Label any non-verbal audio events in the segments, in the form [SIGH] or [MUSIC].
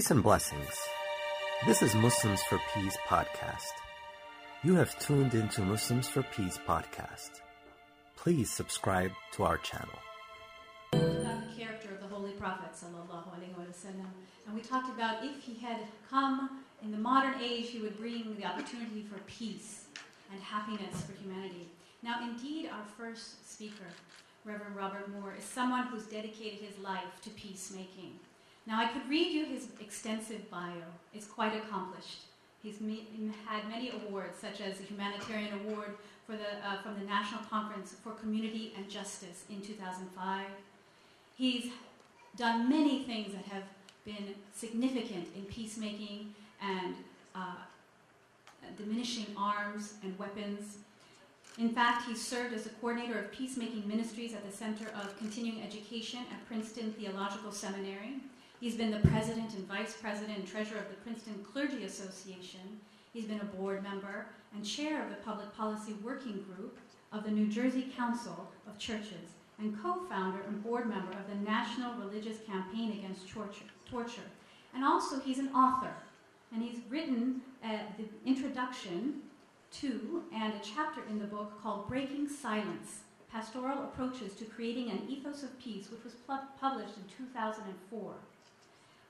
Peace and blessings. This is Muslims for Peace podcast. You have tuned into Muslims for Peace podcast. Please subscribe to our channel. About the character of the Holy Prophet and we talked about if he had come in the modern age, he would bring the opportunity for peace and happiness for humanity. Now, indeed, our first speaker, Reverend Robert Moore, is someone who's dedicated his life to peacemaking. Now, I could read you his extensive bio. It's quite accomplished. He's had many awards, such as the Humanitarian Award the, uh, from the National Conference for Community and Justice in 2005. He's done many things that have been significant in peacemaking and uh, diminishing arms and weapons. In fact, he served as the coordinator of peacemaking ministries at the Center of Continuing Education at Princeton Theological Seminary. He's been the president and vice president and treasurer of the Princeton Clergy Association. He's been a board member and chair of the Public Policy Working Group of the New Jersey Council of Churches and co-founder and board member of the National Religious Campaign Against Torture. torture. And also, he's an author, and he's written uh, the introduction to and a chapter in the book called Breaking Silence Pastoral Approaches to Creating an Ethos of Peace, which was published in 2004.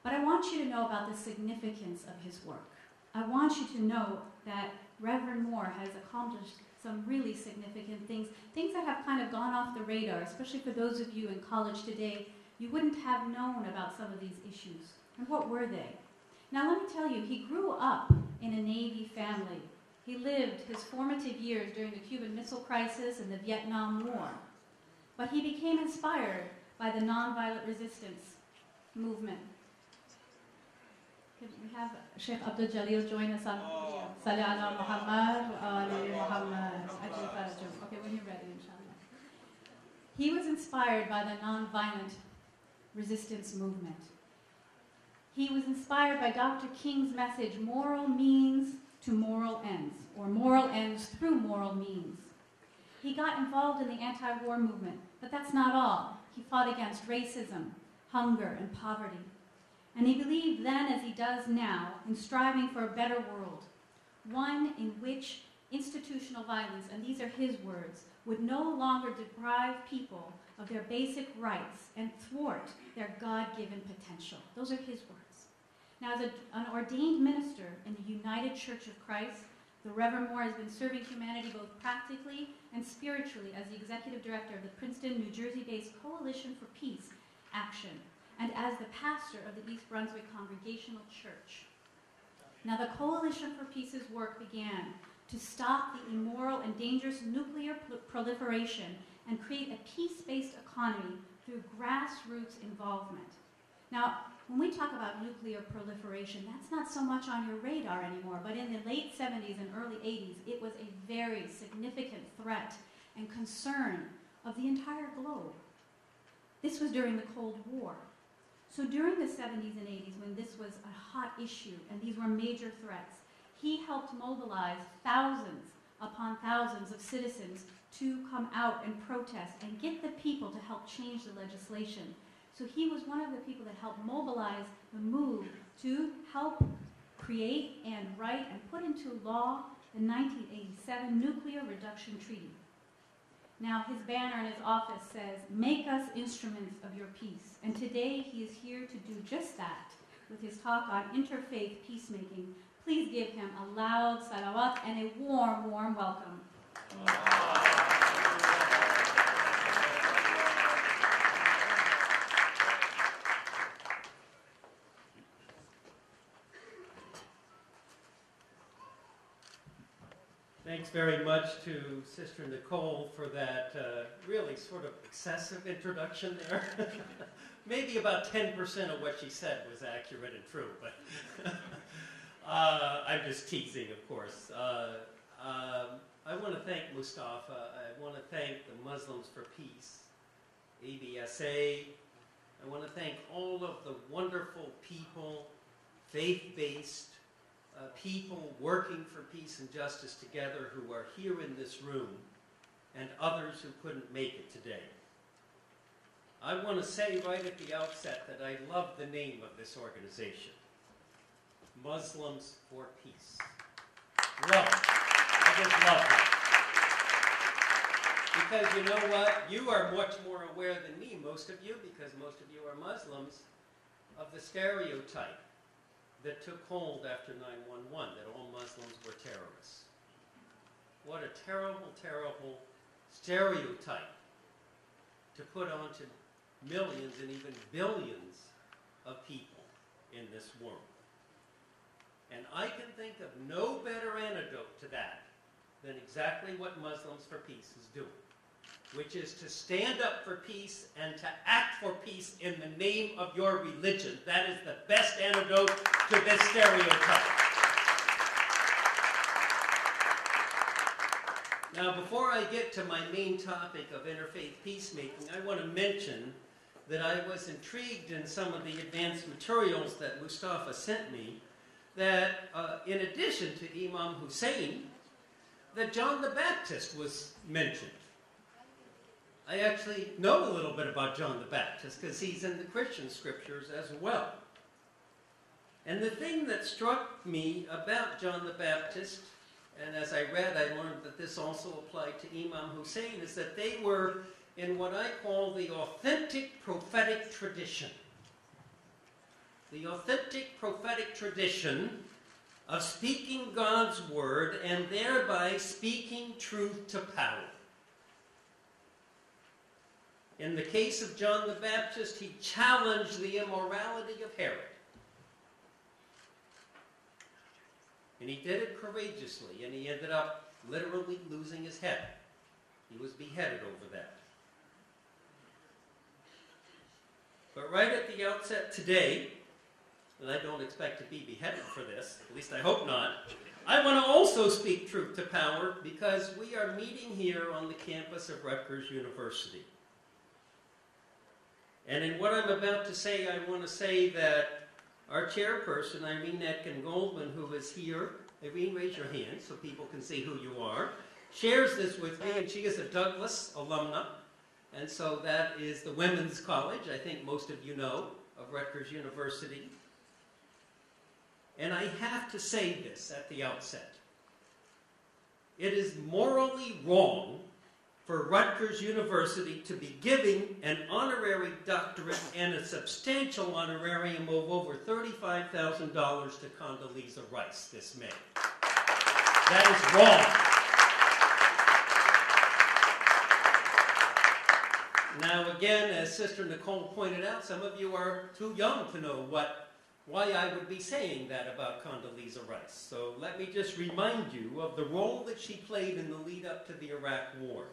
But I want you to know about the significance of his work. I want you to know that Reverend Moore has accomplished some really significant things, things that have kind of gone off the radar, especially for those of you in college today. You wouldn't have known about some of these issues. And what were they? Now, let me tell you, he grew up in a Navy family. He lived his formative years during the Cuban Missile Crisis and the Vietnam War. But he became inspired by the nonviolent resistance movement can we have Sheikh Abdul Jalil join us on oh. Salih ala Muhammad wa ali Muhammad. Okay, when you're ready, inshallah. He was inspired by the nonviolent resistance movement. He was inspired by Dr. King's message, moral means to moral ends, or moral ends through moral means. He got involved in the anti war movement, but that's not all. He fought against racism, hunger, and poverty. And he believed then, as he does now, in striving for a better world, one in which institutional violence, and these are his words, would no longer deprive people of their basic rights and thwart their God given potential. Those are his words. Now, as a, an ordained minister in the United Church of Christ, the Reverend Moore has been serving humanity both practically and spiritually as the executive director of the Princeton, New Jersey based Coalition for Peace Action, and as the pastor of the East Brunswick Congregational Church. Now, the Coalition for Peace's work began to stop the immoral and dangerous nuclear proliferation and create a peace based economy through grassroots involvement. Now, when we talk about nuclear proliferation, that's not so much on your radar anymore, but in the late 70s and early 80s, it was a very significant threat and concern of the entire globe. This was during the Cold War. So during the 70s and 80s, when this was a hot issue and these were major threats, he helped mobilize thousands upon thousands of citizens to come out and protest and get the people to help change the legislation. So he was one of the people that helped mobilize the move to help create and write and put into law the 1987 Nuclear Reduction Treaty. Now, his banner in his office says, Make us instruments of your peace. And today he is here to do just that with his talk on interfaith peacemaking. Please give him a loud salawat and a warm, warm welcome. Thanks very much to Sister Nicole for that uh, really sort of excessive introduction there. [LAUGHS] Maybe about 10% of what she said was accurate and true, but [LAUGHS] uh, I'm just teasing, of course. Uh, um, I want to thank Mustafa. I want to thank the Muslims for Peace, ABSA. I want to thank all of the wonderful people, faith-based, uh, people working for peace and justice together who are here in this room and others who couldn't make it today. I want to say right at the outset that I love the name of this organization. Muslims for Peace. Love. I just love it. Because you know what? You are much more aware than me, most of you, because most of you are Muslims, of the stereotype that took hold after 911 that all Muslims were terrorists. What a terrible, terrible stereotype to put onto millions and even billions of people in this world. And I can think of no better antidote to that than exactly what Muslims for Peace is doing, which is to stand up for peace and to act for peace in the name of your religion. That is the best antidote to this stereotype. Now, before I get to my main topic of interfaith peacemaking, I want to mention that I was intrigued in some of the advanced materials that Mustafa sent me that uh, in addition to Imam Hussein, that John the Baptist was mentioned. I actually know a little bit about John the Baptist because he's in the Christian scriptures as well. And the thing that struck me about John the Baptist, and as I read, I learned that this also applied to Imam Hussein, is that they were in what I call the authentic prophetic tradition the authentic prophetic tradition of speaking God's word and thereby speaking truth to power. In the case of John the Baptist, he challenged the immorality of Herod. And he did it courageously, and he ended up literally losing his head. He was beheaded over that. But right at the outset today, and I don't expect to be beheaded for this, at least I hope not. I want to also speak truth to power because we are meeting here on the campus of Rutgers University. And in what I'm about to say, I want to say that our chairperson, Irene Etkin Goldman, who is here, Irene, raise your hand so people can see who you are, shares this with me, and she is a Douglass alumna. And so that is the Women's College, I think most of you know, of Rutgers University. And I have to say this at the outset. It is morally wrong for Rutgers University to be giving an honorary doctorate and a substantial honorarium of over $35,000 to Condoleezza Rice this May. That is wrong. Now, again, as Sister Nicole pointed out, some of you are too young to know what why I would be saying that about Condoleezza Rice. So let me just remind you of the role that she played in the lead up to the Iraq War.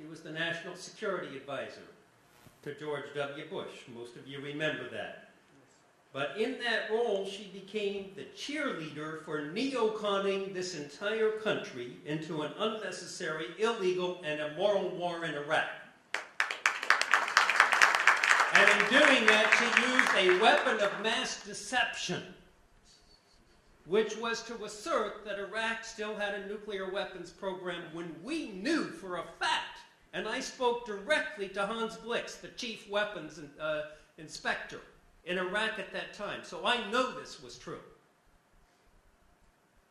She was the National Security Advisor to George W. Bush. Most of you remember that. But in that role, she became the cheerleader for neoconning this entire country into an unnecessary, illegal, and immoral war in Iraq. And in doing that, she used a weapon of mass deception, which was to assert that Iraq still had a nuclear weapons program when we knew for a fact, and I spoke directly to Hans Blix, the chief weapons uh, inspector in Iraq at that time, so I know this was true.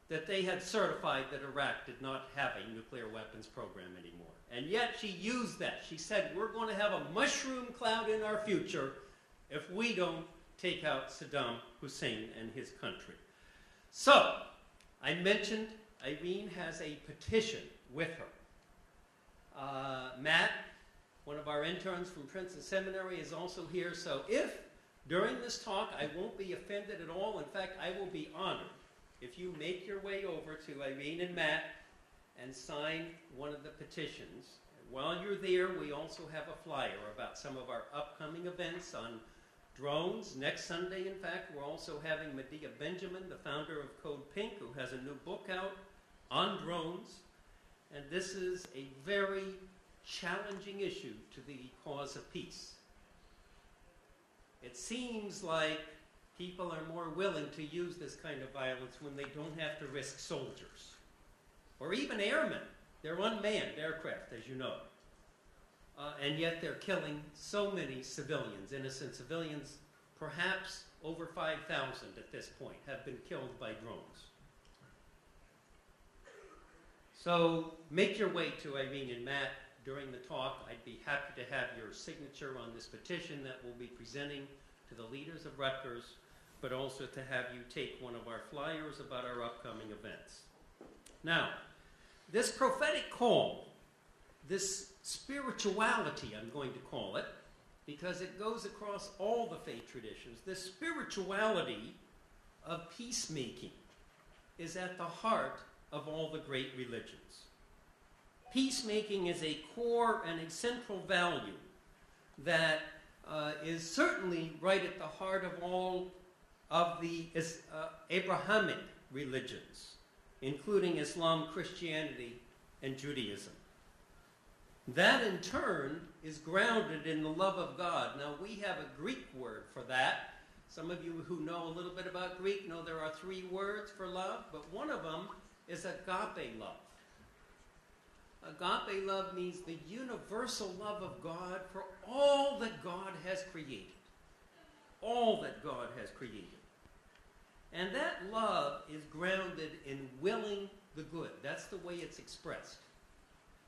That they had certified that Iraq did not have a nuclear weapons program anymore. And yet she used that. She said, We're going to have a mushroom cloud in our future if we don't take out Saddam Hussein and his country. So, I mentioned Irene has a petition with her. Uh, Matt, one of our interns from Princeton Seminary, is also here. So, if during this talk I won't be offended at all, in fact, I will be honored if you make your way over to Irene and Matt and sign one of the petitions. While you're there, we also have a flyer about some of our upcoming events on drones. Next Sunday, in fact, we're also having Medea Benjamin, the founder of Code Pink, who has a new book out on drones. And this is a very challenging issue to the cause of peace. It seems like people are more willing to use this kind of violence when they don't have to risk soldiers or even airmen. They're unmanned aircraft, as you know. Uh, and yet they're killing so many civilians, innocent civilians, perhaps over 5,000 at this point, have been killed by drones. So make your way to Irene and Matt during the talk. I'd be happy to have your signature on this petition that we'll be presenting to the leaders of Rutgers, but also to have you take one of our flyers about our upcoming events. Now, this prophetic call, this spirituality, I'm going to call it, because it goes across all the faith traditions. this spirituality of peacemaking is at the heart of all the great religions. Peacemaking is a core and a central value that uh, is certainly right at the heart of all of the uh, Abrahamic religions, including Islam, Christianity, and Judaism. That in turn is grounded in the love of God. Now, we have a Greek word for that. Some of you who know a little bit about Greek know there are three words for love, but one of them is agape love. Agape love means the universal love of God for all that God has created. All that God has created. And that love is grounded in willing the good. That's the way it's expressed.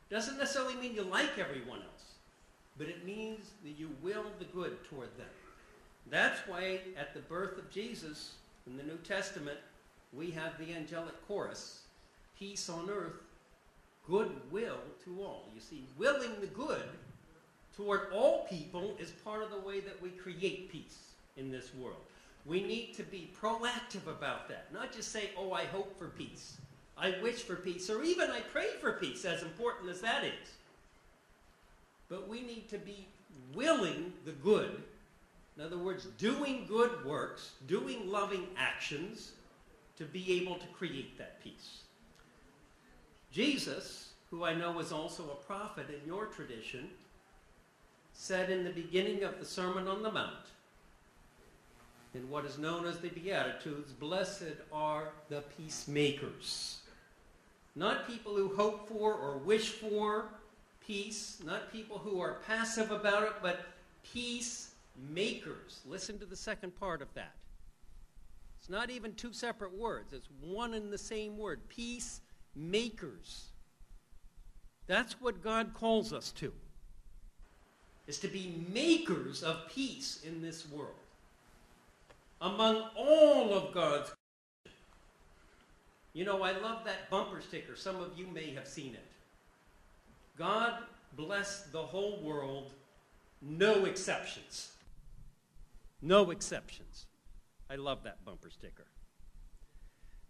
Doesn't necessarily mean you like everyone else, but it means that you will the good toward them. That's why at the birth of Jesus in the New Testament, we have the angelic chorus peace on earth, goodwill to all. You see, willing the good toward all people is part of the way that we create peace in this world. We need to be proactive about that, not just say, oh, I hope for peace. I wish for peace, or even I pray for peace, as important as that is. But we need to be willing the good. In other words, doing good works, doing loving actions to be able to create that peace. Jesus, who I know was also a prophet in your tradition, said in the beginning of the Sermon on the Mount, in what is known as the Beatitudes, Blessed are the peacemakers. Not people who hope for or wish for peace, not people who are passive about it, but peacemakers. Listen to the second part of that. It's not even two separate words, it's one and the same word peacemakers. That's what God calls us to. Is to be makers of peace in this world. Among all of God's you know, I love that bumper sticker. Some of you may have seen it. God bless the whole world, no exceptions. No exceptions. I love that bumper sticker.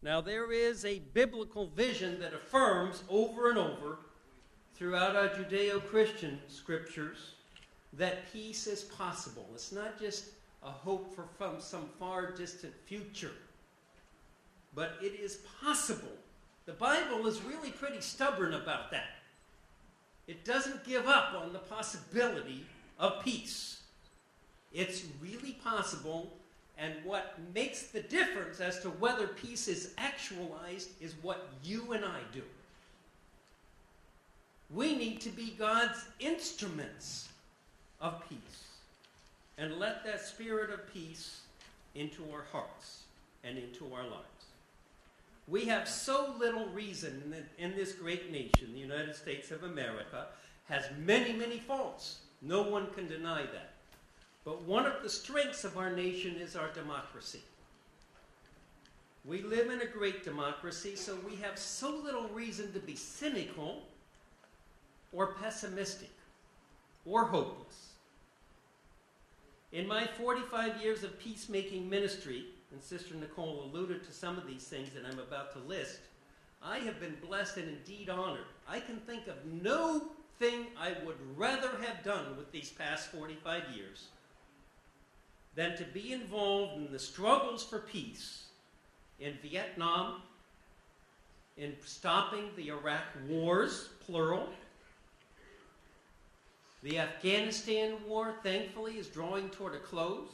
Now, there is a biblical vision that affirms over and over throughout our Judeo Christian scriptures that peace is possible. It's not just a hope for some far distant future but it is possible. The Bible is really pretty stubborn about that. It doesn't give up on the possibility of peace. It's really possible, and what makes the difference as to whether peace is actualized is what you and I do. We need to be God's instruments of peace and let that spirit of peace into our hearts and into our lives. We have so little reason in, the, in this great nation, the United States of America, has many, many faults. No one can deny that. But one of the strengths of our nation is our democracy. We live in a great democracy, so we have so little reason to be cynical or pessimistic or hopeless. In my 45 years of peacemaking ministry, and Sister Nicole alluded to some of these things that I'm about to list, I have been blessed and indeed honored. I can think of no thing I would rather have done with these past 45 years than to be involved in the struggles for peace in Vietnam, in stopping the Iraq wars, plural. The Afghanistan war, thankfully, is drawing toward a close.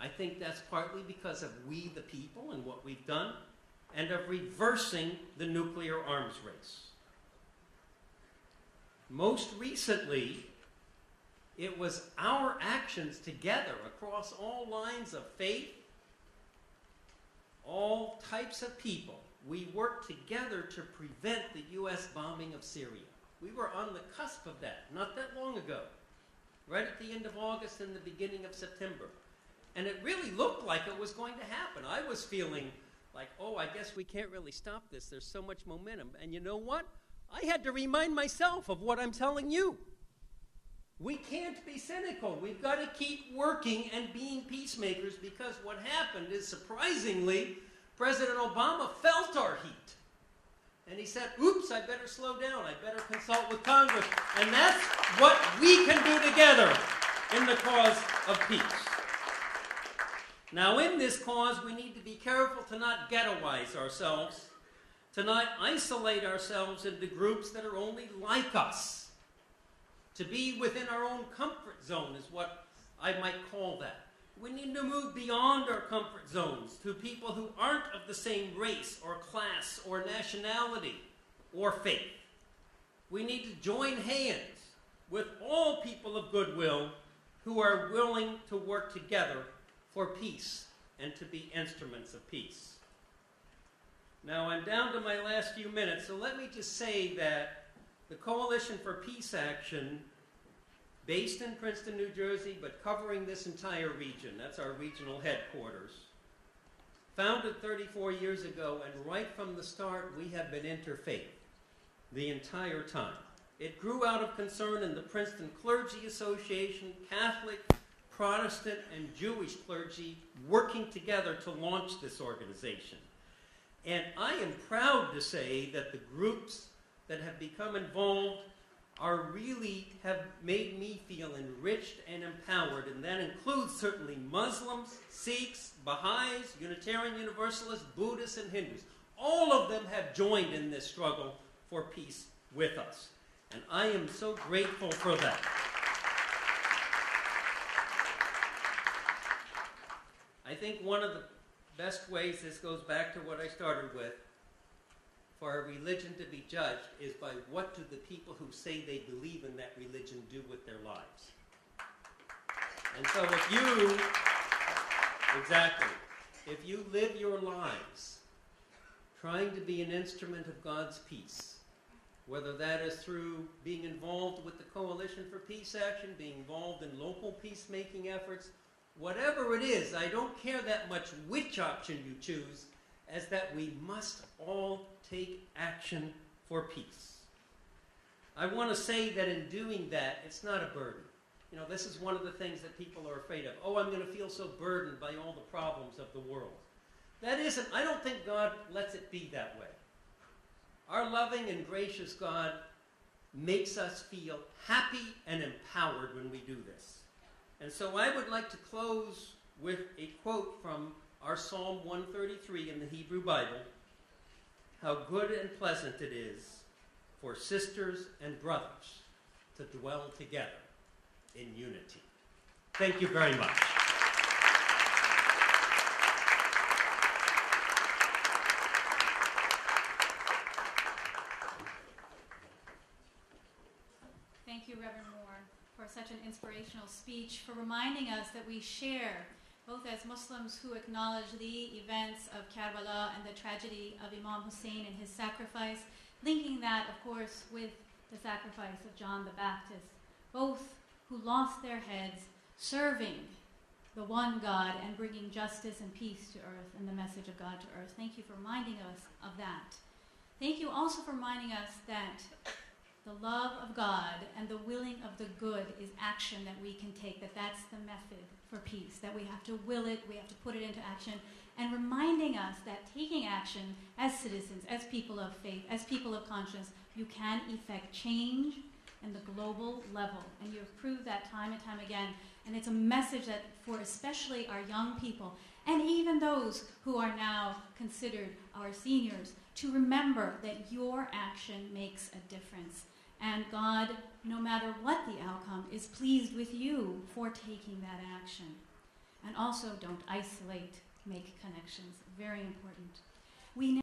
I think that's partly because of we the people and what we've done, and of reversing the nuclear arms race. Most recently, It was our actions together across all lines of faith, all types of people. We worked together to prevent the U.S. bombing of Syria. We were on the cusp of that not that long ago, right at the end of August and the beginning of September. And it really looked like it was going to happen. I was feeling like, oh, I guess we can't really stop this. There's so much momentum. And you know what? I had to remind myself of what I'm telling you. We can't be cynical. We've got to keep working and being peacemakers because what happened is surprisingly, President Obama felt our heat. And he said, oops, I better slow down. I better consult with Congress. And that's what we can do together in the cause of peace. Now, in this cause, we need to be careful to not ghettoize ourselves, to not isolate ourselves into groups that are only like us. To be within our own comfort zone is what I might call that. We need to move beyond our comfort zones to people who aren't of the same race or class or nationality or faith. We need to join hands with all people of goodwill who are willing to work together for peace and to be instruments of peace. Now, I'm down to my last few minutes, so let me just say that the Coalition for Peace Action, based in Princeton, New Jersey, but covering this entire region, that's our regional headquarters, founded 34 years ago, and right from the start, we have been interfaith the entire time. It grew out of concern in the Princeton Clergy Association, Catholic, Protestant and Jewish clergy working together to launch this organization. And I am proud to say that the groups that have become involved are really have made me feel enriched and empowered, and that includes certainly Muslims, Sikhs, Baha'is, Unitarian Universalists, Buddhists, and Hindus. All of them have joined in this struggle for peace with us. And I am so grateful for that. I think one of the best ways this goes back to what I started with for a religion to be judged is by what do the people who say they believe in that religion do with their lives. And so if you, exactly, if you live your lives trying to be an instrument of God's peace, whether that is through being involved with the Coalition for Peace Action, being involved in local peacemaking efforts, whatever it is, I don't care that much which option you choose, as that we must all take action for peace. I want to say that in doing that, it's not a burden. You know, this is one of the things that people are afraid of. Oh, I'm going to feel so burdened by all the problems of the world. That isn't, I don't think God lets it be that way. Our loving and gracious God makes us feel happy and empowered when we do this. And so I would like to close with a quote from our Psalm 133 in the Hebrew Bible How good and pleasant it is for sisters and brothers to dwell together in unity. Thank you very much. Thank you, Reverend Moore, for such an inspirational speech, for reminding us that we share, both as Muslims who acknowledge the events of Karbala and the tragedy of Imam Hussein and his sacrifice, linking that, of course, with the sacrifice of John the Baptist, both who lost their heads serving the one God and bringing justice and peace to earth and the message of God to earth. Thank you for reminding us of that. Thank you also for reminding us that the love of God and the willing of the good is action that we can take, that that's the method for peace, that we have to will it, we have to put it into action, and reminding us that taking action as citizens, as people of faith, as people of conscience, you can effect change in the global level. And you have proved that time and time again. And it's a message that for especially our young people, and even those who are now considered our seniors, to remember that your action makes a difference. And God, no matter what the outcome, is pleased with you for taking that action. And also, don't isolate, make connections. Very important. We